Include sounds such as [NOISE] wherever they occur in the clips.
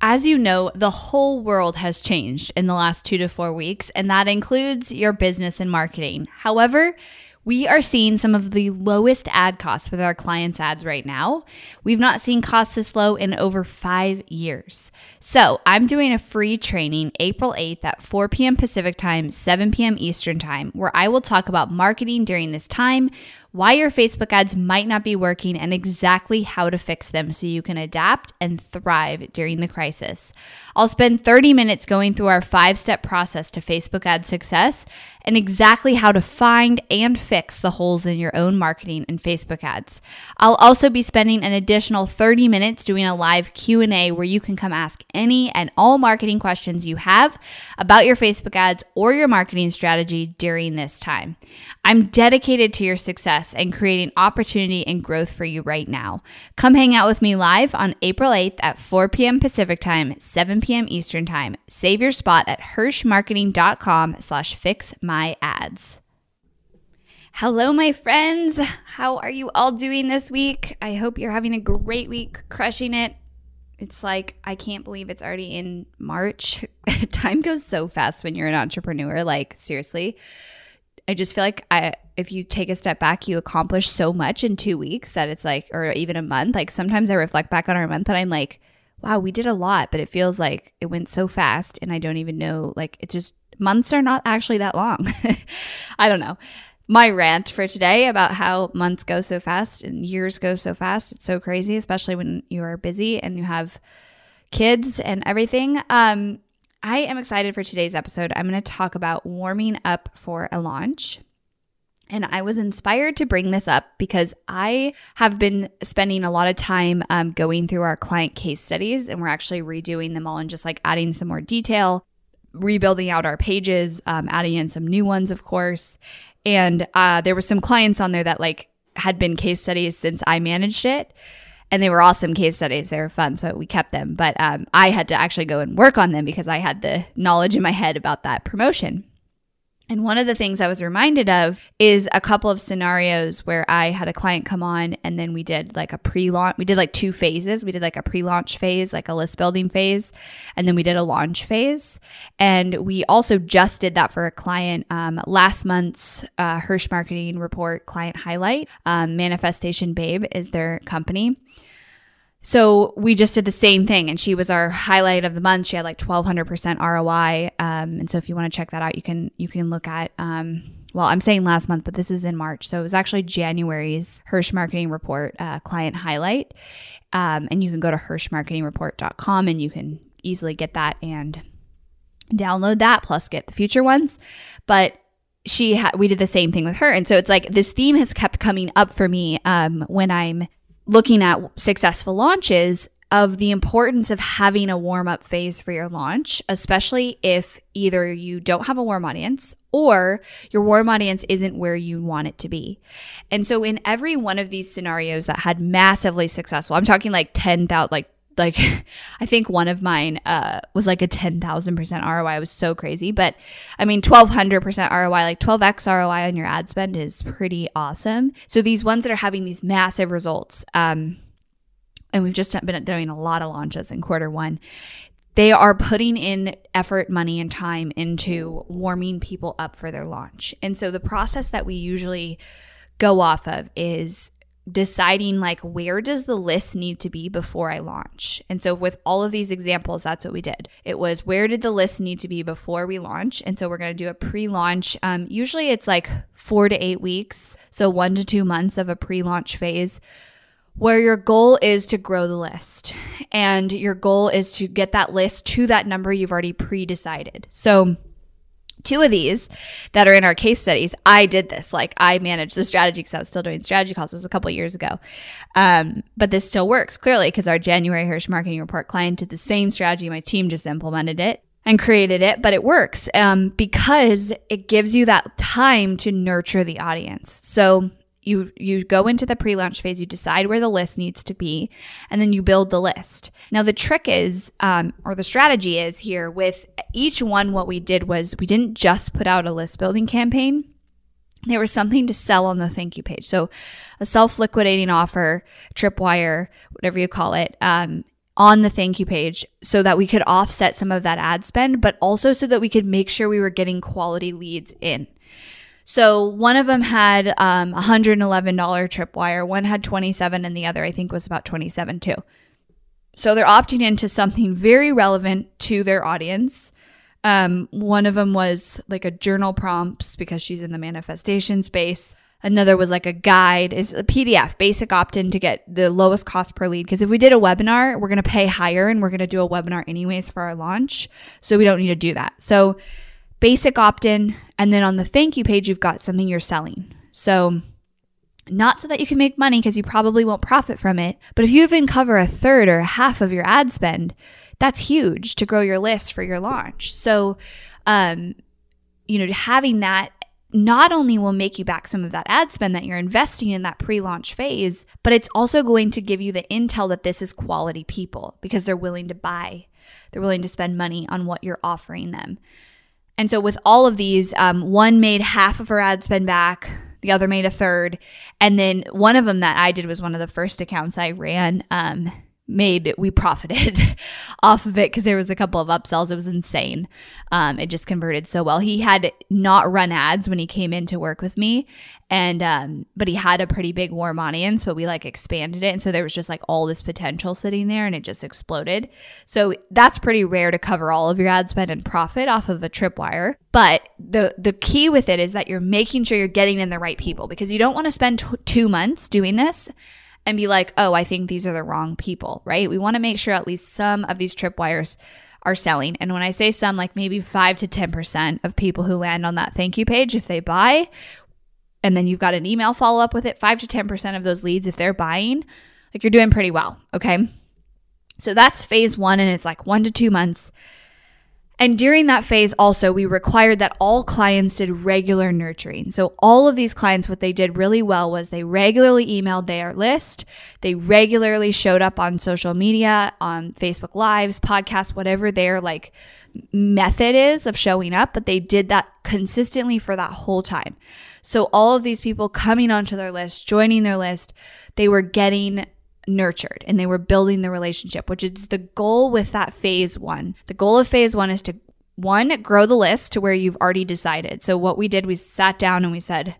As you know, the whole world has changed in the last two to four weeks, and that includes your business and marketing. However, we are seeing some of the lowest ad costs with our clients' ads right now. We've not seen costs this low in over five years. So, I'm doing a free training April 8th at 4 p.m. Pacific time, 7 p.m. Eastern time, where I will talk about marketing during this time, why your Facebook ads might not be working, and exactly how to fix them so you can adapt and thrive during the crisis. I'll spend 30 minutes going through our five step process to Facebook ad success and exactly how to find and fix the holes in your own marketing and Facebook ads. I'll also be spending an additional 30 minutes doing a live Q&A where you can come ask any and all marketing questions you have about your Facebook ads or your marketing strategy during this time. I'm dedicated to your success and creating opportunity and growth for you right now. Come hang out with me live on April 8th at 4 p.m. Pacific time, 7 p.m. Eastern time. Save your spot at hirschmarketing.com slash fix my ads. Hello, my friends. How are you all doing this week? I hope you're having a great week, crushing it. It's like, I can't believe it's already in March. [LAUGHS] Time goes so fast when you're an entrepreneur. Like, seriously. I just feel like I, if you take a step back, you accomplish so much in two weeks that it's like, or even a month. Like sometimes I reflect back on our month and I'm like, wow, we did a lot, but it feels like it went so fast and I don't even know. Like it just months are not actually that long. [LAUGHS] I don't know. My rant for today about how months go so fast and years go so fast. It's so crazy, especially when you are busy and you have kids and everything. Um, I am excited for today's episode. I'm going to talk about warming up for a launch. And I was inspired to bring this up because I have been spending a lot of time um, going through our client case studies, and we're actually redoing them all and just like adding some more detail rebuilding out our pages, um, adding in some new ones, of course. And uh, there were some clients on there that like had been case studies since I managed it. And they were awesome case studies. They were fun. So we kept them. But um, I had to actually go and work on them because I had the knowledge in my head about that promotion. And one of the things I was reminded of is a couple of scenarios where I had a client come on and then we did like a pre launch. We did like two phases. We did like a pre launch phase, like a list building phase, and then we did a launch phase. And we also just did that for a client um, last month's uh, Hirsch Marketing Report client highlight. Um, Manifestation Babe is their company. So we just did the same thing, and she was our highlight of the month. She had like twelve hundred percent ROI, um, and so if you want to check that out, you can you can look at. Um, well, I'm saying last month, but this is in March, so it was actually January's Hirsch Marketing Report uh, client highlight, um, and you can go to hirschmarketingreport.com and you can easily get that and download that, plus get the future ones. But she had we did the same thing with her, and so it's like this theme has kept coming up for me um, when I'm looking at successful launches of the importance of having a warm up phase for your launch, especially if either you don't have a warm audience or your warm audience isn't where you want it to be. And so in every one of these scenarios that had massively successful, I'm talking like 10,000, like like [LAUGHS] I think one of mine uh, was like a 10,000% ROI. It was so crazy. But I mean, 1200% ROI, like 12x ROI on your ad spend is pretty awesome. So these ones that are having these massive results, um, and we've just been doing a lot of launches in quarter one. They are putting in effort, money, and time into warming people up for their launch. And so the process that we usually go off of is deciding like where does the list need to be before I launch. And so with all of these examples, that's what we did. It was where did the list need to be before we launch? And so we're going to do a pre-launch. Um, usually it's like four to eight weeks, so one to two months of a pre-launch phase. Where your goal is to grow the list and your goal is to get that list to that number you've already pre decided. So, two of these that are in our case studies, I did this. Like I managed the strategy because I was still doing strategy calls. It was a couple years ago. Um, but this still works clearly because our January Hirsch marketing report client did the same strategy. My team just implemented it and created it, but it works um, because it gives you that time to nurture the audience. So you you go into the pre-launch phase you decide where the list needs to be and then you build the list. Now the trick is um, or the strategy is here with each one what we did was we didn't just put out a list building campaign. There was something to sell on the thank you page. So a self-liquidating offer tripwire whatever you call it um, on the thank you page so that we could offset some of that ad spend but also so that we could make sure we were getting quality leads in so one of them had um, $111 tripwire, one had 27 and the other I think was about 27 too. So they're opting into something very relevant to their audience. Um, one of them was like a journal prompts because she's in the manifestation space. Another was like a guide, is a PDF, basic opt in to get the lowest cost per lead. Because if we did a webinar, we're going to pay higher and we're going to do a webinar anyways for our launch. So we don't need to do that. So basic opt in, and then on the thank you page, you've got something you're selling. So, not so that you can make money because you probably won't profit from it, but if you even cover a third or half of your ad spend, that's huge to grow your list for your launch. So, um, you know, having that not only will make you back some of that ad spend that you're investing in that pre launch phase, but it's also going to give you the intel that this is quality people because they're willing to buy, they're willing to spend money on what you're offering them. And so with all of these, um, one made half of her ad spend back, the other made a third, and then one of them that I did was one of the first accounts I ran. Um, made we profited [LAUGHS] off of it because there was a couple of upsells. It was insane. Um, it just converted so well. He had not run ads when he came in to work with me, and um, but he had a pretty big warm audience. But we like expanded it, and so there was just like all this potential sitting there, and it just exploded. So that's pretty rare to cover all of your ad spend and profit off of a tripwire. But the the key with it is that you're making sure you're getting in the right people because you don't want to spend t- two months doing this and be like, oh, I think these are the wrong people, right? We want to make sure at least some of these tripwires are selling. And when I say some, like maybe 5 to 10% of people who land on that thank you page, if they buy, and then you've got an email follow up with it, 5 to 10% of those leads, if they're buying, like you're doing pretty well. Okay. So that's phase one, and it's like one to two months. And during that phase, also, we required that all clients did regular nurturing. So, all of these clients, what they did really well was they regularly emailed their list. They regularly showed up on social media, on Facebook Lives, podcasts, whatever their like method is of showing up, but they did that consistently for that whole time. So, all of these people coming onto their list, joining their list, they were getting nurtured and they were building the relationship, which is the goal with that phase one. The goal of phase one is to one, grow the list to where you've already decided. So, what we did, we sat down and we said,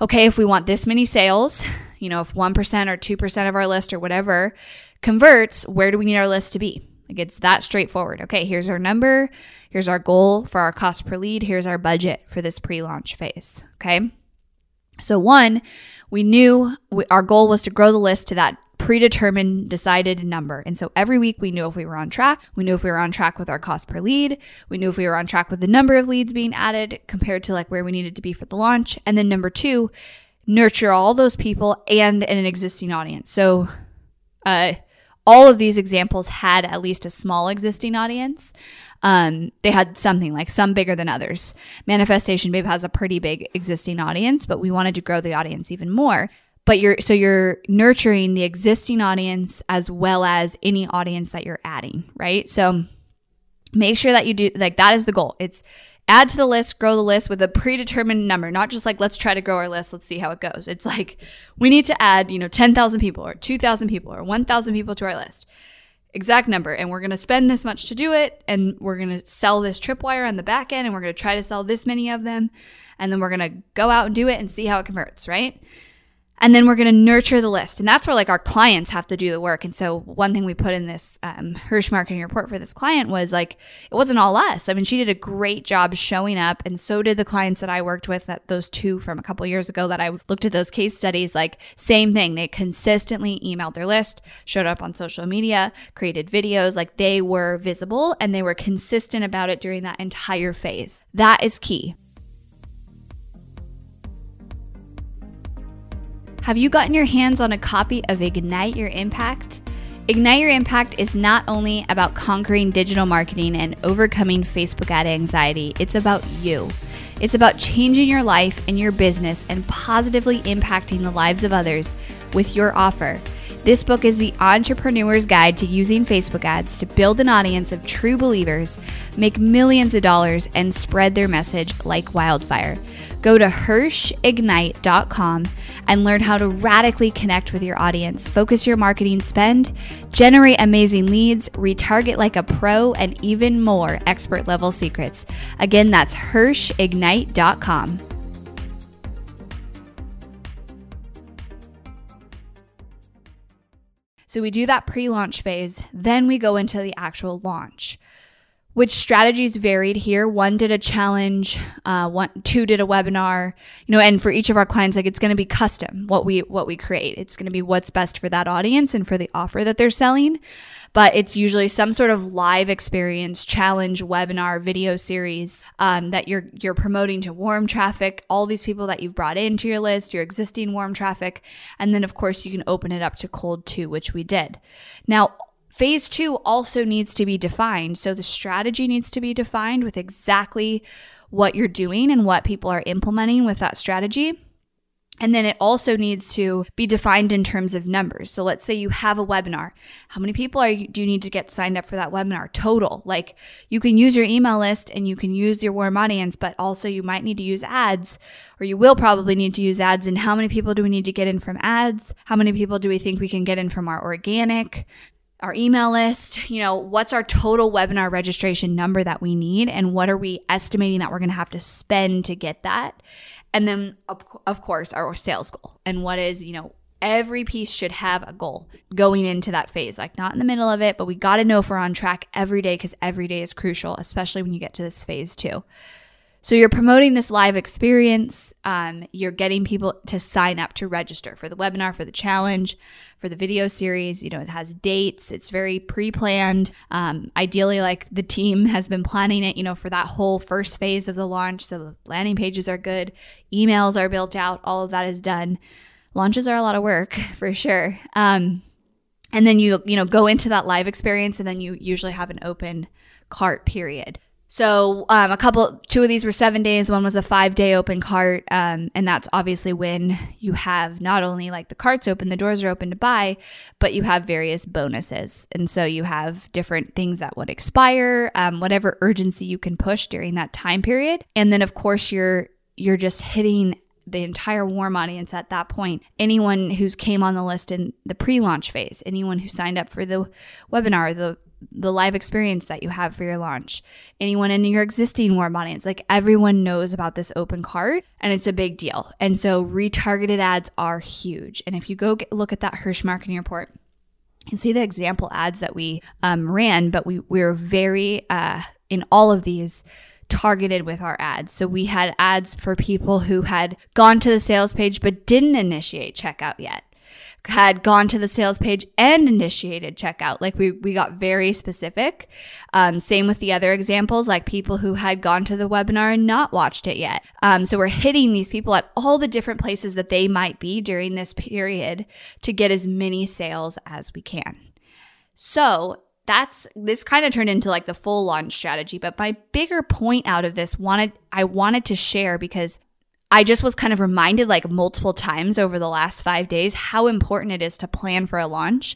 okay, if we want this many sales, you know, if 1% or 2% of our list or whatever converts, where do we need our list to be? Like it's that straightforward. Okay, here's our number. Here's our goal for our cost per lead. Here's our budget for this pre launch phase. Okay. So, one, we knew we, our goal was to grow the list to that predetermined, decided number. And so every week we knew if we were on track. We knew if we were on track with our cost per lead. We knew if we were on track with the number of leads being added compared to like where we needed to be for the launch. And then number two, nurture all those people and an existing audience. So, uh, all of these examples had at least a small existing audience. Um, they had something like some bigger than others. Manifestation Babe has a pretty big existing audience, but we wanted to grow the audience even more but you're so you're nurturing the existing audience as well as any audience that you're adding, right? So make sure that you do like that is the goal. It's add to the list, grow the list with a predetermined number, not just like let's try to grow our list, let's see how it goes. It's like we need to add, you know, 10,000 people or 2,000 people or 1,000 people to our list. Exact number and we're going to spend this much to do it and we're going to sell this tripwire on the back end and we're going to try to sell this many of them and then we're going to go out and do it and see how it converts, right? And then we're going to nurture the list. And that's where like our clients have to do the work. And so one thing we put in this um, hirsch marketing report for this client was like it wasn't all us. I mean she did a great job showing up and so did the clients that i worked with that those two from a couple years ago that i looked at those case studies like same thing. They consistently emailed their list showed up on social media created videos. Like they were visible and they were consistent about it during that entire phase. That is key Have you gotten your hands on a copy of Ignite Your Impact? Ignite Your Impact is not only about conquering digital marketing and overcoming Facebook ad anxiety, it's about you. It's about changing your life and your business and positively impacting the lives of others with your offer. This book is the entrepreneur's guide to using Facebook ads to build an audience of true believers, make millions of dollars, and spread their message like wildfire. Go to HirschIgnite.com and learn how to radically connect with your audience, focus your marketing spend, generate amazing leads, retarget like a pro, and even more expert level secrets. Again, that's HirschIgnite.com. So we do that pre launch phase, then we go into the actual launch which strategies varied here. One did a challenge, uh, one, two did a webinar, you know, and for each of our clients, like it's going to be custom what we, what we create. It's going to be what's best for that audience and for the offer that they're selling. But it's usually some sort of live experience, challenge, webinar, video series um, that you're you're promoting to warm traffic. All these people that you've brought into your list, your existing warm traffic, and then of course you can open it up to cold too, which we did. Now Phase two also needs to be defined. So the strategy needs to be defined with exactly what you're doing and what people are implementing with that strategy. And then it also needs to be defined in terms of numbers. So let's say you have a webinar. How many people you, do you need to get signed up for that webinar total? Like you can use your email list and you can use your warm audience, but also you might need to use ads or you will probably need to use ads. And how many people do we need to get in from ads? How many people do we think we can get in from our organic? Our email list, you know, what's our total webinar registration number that we need and what are we estimating that we're going to have to spend to get that? And then of course our sales goal. And what is, you know, every piece should have a goal going into that phase, like not in the middle of it, but we got to know if we're on track every day because every day is crucial, especially when you get to this phase two. So you're promoting this live experience. Um, you're getting people to sign up to register for the webinar, for the challenge, for the video series. You know, it has dates. It's very pre-planned. Um, ideally, like the team has been planning it. You know, for that whole first phase of the launch. So the landing pages are good, emails are built out. All of that is done. Launches are a lot of work [LAUGHS] for sure. Um, and then you you know go into that live experience, and then you usually have an open cart period. So um, a couple, two of these were seven days. One was a five day open cart, um, and that's obviously when you have not only like the carts open, the doors are open to buy, but you have various bonuses, and so you have different things that would expire, um, whatever urgency you can push during that time period, and then of course you're you're just hitting the entire warm audience at that point. Anyone who's came on the list in the pre-launch phase, anyone who signed up for the webinar, the the live experience that you have for your launch, anyone in your existing warm audience, like everyone knows about this open cart and it's a big deal. And so retargeted ads are huge. And if you go get, look at that Hirsch marketing report, you see the example ads that we um, ran, but we, we were very, uh, in all of these, targeted with our ads. So we had ads for people who had gone to the sales page but didn't initiate checkout yet had gone to the sales page and initiated checkout. Like we, we got very specific. Um, same with the other examples, like people who had gone to the webinar and not watched it yet. Um, so we're hitting these people at all the different places that they might be during this period to get as many sales as we can. So that's this kind of turned into like the full launch strategy but my bigger point out of this wanted i wanted to share because I just was kind of reminded like multiple times over the last five days how important it is to plan for a launch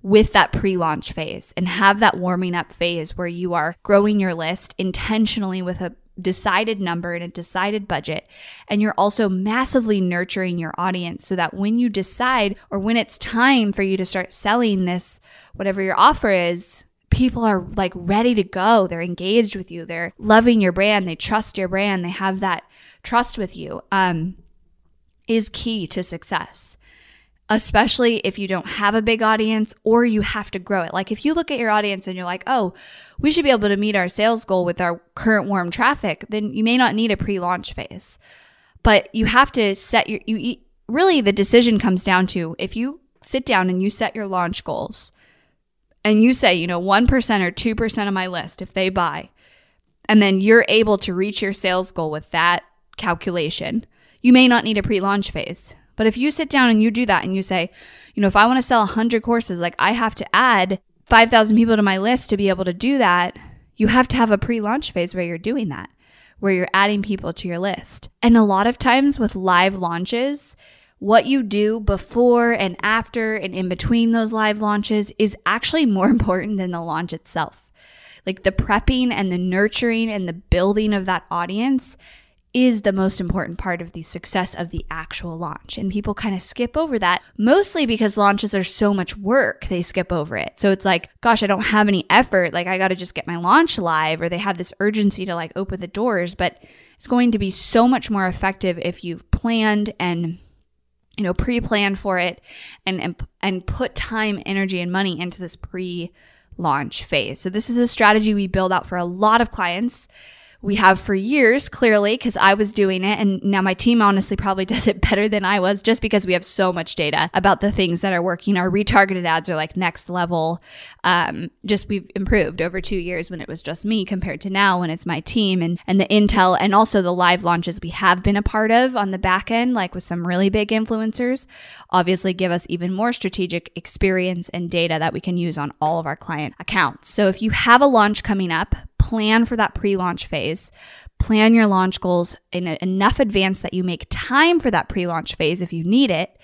with that pre launch phase and have that warming up phase where you are growing your list intentionally with a decided number and a decided budget. And you're also massively nurturing your audience so that when you decide or when it's time for you to start selling this, whatever your offer is, people are like ready to go. They're engaged with you. They're loving your brand. They trust your brand. They have that trust with you. Um, is key to success especially if you don't have a big audience or you have to grow it. Like if you look at your audience and you're like, oh, we should be able to meet our sales goal with our current warm traffic, then you may not need a pre launch phase. But you have to set your, you really the decision comes down to if you sit down and you set your launch goals and you say, you know, 1% or 2% of my list, if they buy, and then you're able to reach your sales goal with that calculation, you may not need a pre launch phase but if you sit down and you do that and you say, you know, if I want to sell 100 courses, like I have to add 5,000 people to my list to be able to do that, you have to have a pre launch phase where you're doing that, where you're adding people to your list. And a lot of times with live launches, what you do before and after and in between those live launches is actually more [LAUGHS] important than the launch itself. Like the prepping and the nurturing and the building of that audience is the most important part of the success of the actual launch. And people kind of skip over that, mostly because launches are so much work, they skip over it. So it's like, gosh, I don't have any effort. Like, I got to just get my launch live, or they have this urgency to like open the doors. But it's going to be so much more effective if you've planned and you know pre-plan for it and and, and put time energy and money into this pre-launch phase. So this is a strategy we build out for a lot of clients we have for years, clearly, because I was doing it. And now my team honestly probably [LAUGHS] does it better than I was just because we have so much data about the things that are working. Our retargeted ads are like next level. Um, just we've improved over two years when it was just me compared to now when it's my team and, and the intel and also the live launches we have been a part of on the back end, like with some really big influencers, obviously give us even more strategic experience and data that we can use on all of our client accounts. So if you have a launch coming up, plan for that pre launch phase. Plan your launch goals in enough advance that you make time for that pre launch phase if you need it.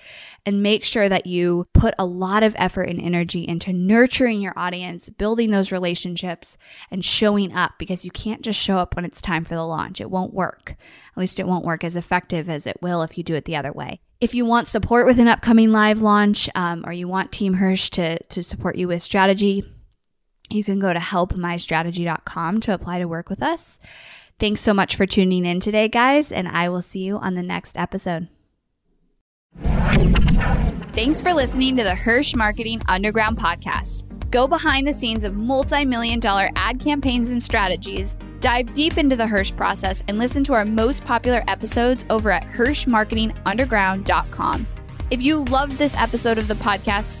And make sure that you put a lot of effort and energy into nurturing your audience, building those relationships, and showing up because you can't just show up when it's time for the launch. It won't work. At least it won't work as effective as it will if you do it the other way. If you want support with an upcoming live launch um, or you want Team Hirsch to, to support you with strategy, you can go to helpmystrategy.com to apply to work with us. Thanks so much for tuning in today, guys, and I will see you on the next episode. Thanks for listening to the Hirsch Marketing Underground podcast. Go behind the scenes of multi million dollar ad campaigns and strategies, dive deep into the Hirsch process, and listen to our most popular episodes over at HirschMarketingUnderground.com. If you loved this episode of the podcast,